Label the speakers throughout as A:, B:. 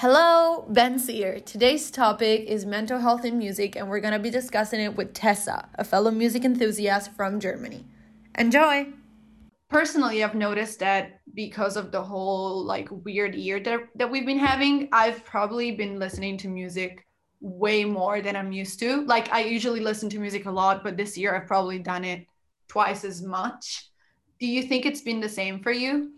A: Hello, Ben's here. Today's topic is mental health in music, and we're going to be discussing it with Tessa, a fellow music enthusiast from Germany. Enjoy! Personally, I've noticed that because of the whole like weird year that, that we've been having, I've probably been listening to music way more than I'm used to. Like, I usually listen to music a lot, but this year I've probably done it twice as much. Do you think it's been the same for you?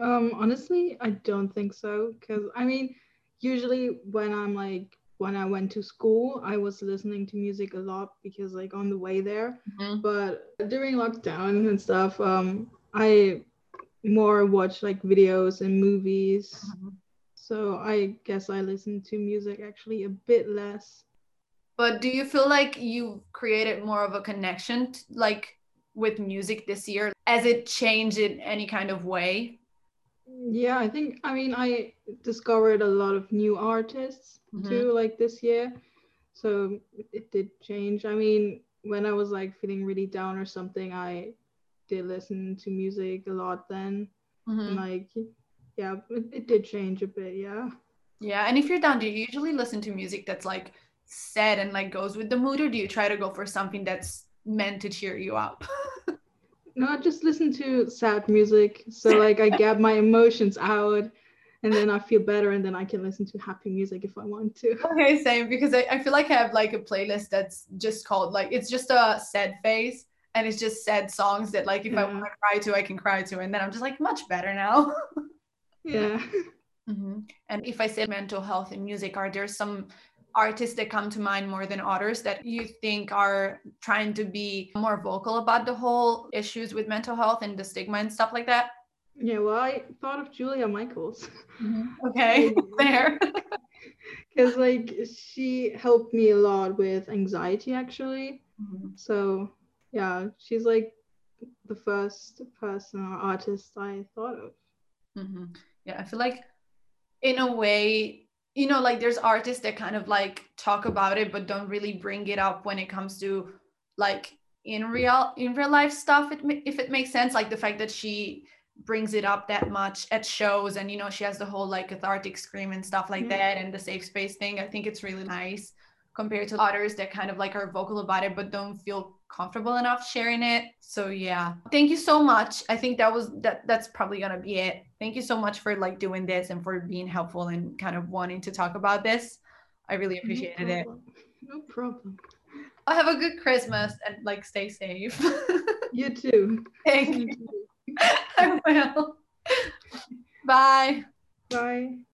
B: Um, honestly, I don't think so. Cause I mean, usually when I'm like when I went to school, I was listening to music a lot because like on the way there. Mm-hmm. But during lockdown and stuff, um, I more watch like videos and movies. Mm-hmm. So I guess I listen to music actually a bit less.
A: But do you feel like you created more of a connection like with music this year? As it changed in any kind of way?
B: Yeah, I think I mean I discovered a lot of new artists mm-hmm. too like this year. So it did change. I mean, when I was like feeling really down or something, I did listen to music a lot then. Mm-hmm. And like yeah, it, it did change a bit, yeah.
A: Yeah, and if you're down, do you usually listen to music that's like sad and like goes with the mood or do you try to go for something that's meant to cheer you up?
B: No, I just listen to sad music. So like I get my emotions out and then I feel better and then I can listen to happy music if I want to.
A: Okay, same because I, I feel like I have like a playlist that's just called like it's just a sad phase and it's just sad songs that like if yeah. I want to cry to I can cry to and then I'm just like much better now.
B: yeah.
A: Mm-hmm. And if I say mental health and music, are there some artists that come to mind more than others that you think are trying to be more vocal about the whole issues with mental health and the stigma and stuff like that?
B: Yeah, well, I thought of Julia Michaels.
A: Mm-hmm. Okay, there.
B: Because like she helped me a lot with anxiety actually. Mm-hmm. So yeah, she's like the first person or artist I thought of.
A: Mm-hmm. Yeah, I feel like in a way you know like there's artists that kind of like talk about it but don't really bring it up when it comes to like in real in real life stuff it, if it makes sense like the fact that she brings it up that much at shows and you know she has the whole like cathartic scream and stuff like mm-hmm. that and the safe space thing i think it's really nice compared to others that kind of like are vocal about it but don't feel comfortable enough sharing it. So yeah. Thank you so much. I think that was that that's probably gonna be it thank you so much for like doing this and for being helpful and kind of wanting to talk about this. I really appreciated
B: no
A: it
B: no problem.
A: I have a good christmas and like stay safe.
B: You too.
A: Thank you i will. Bye.
B: Bye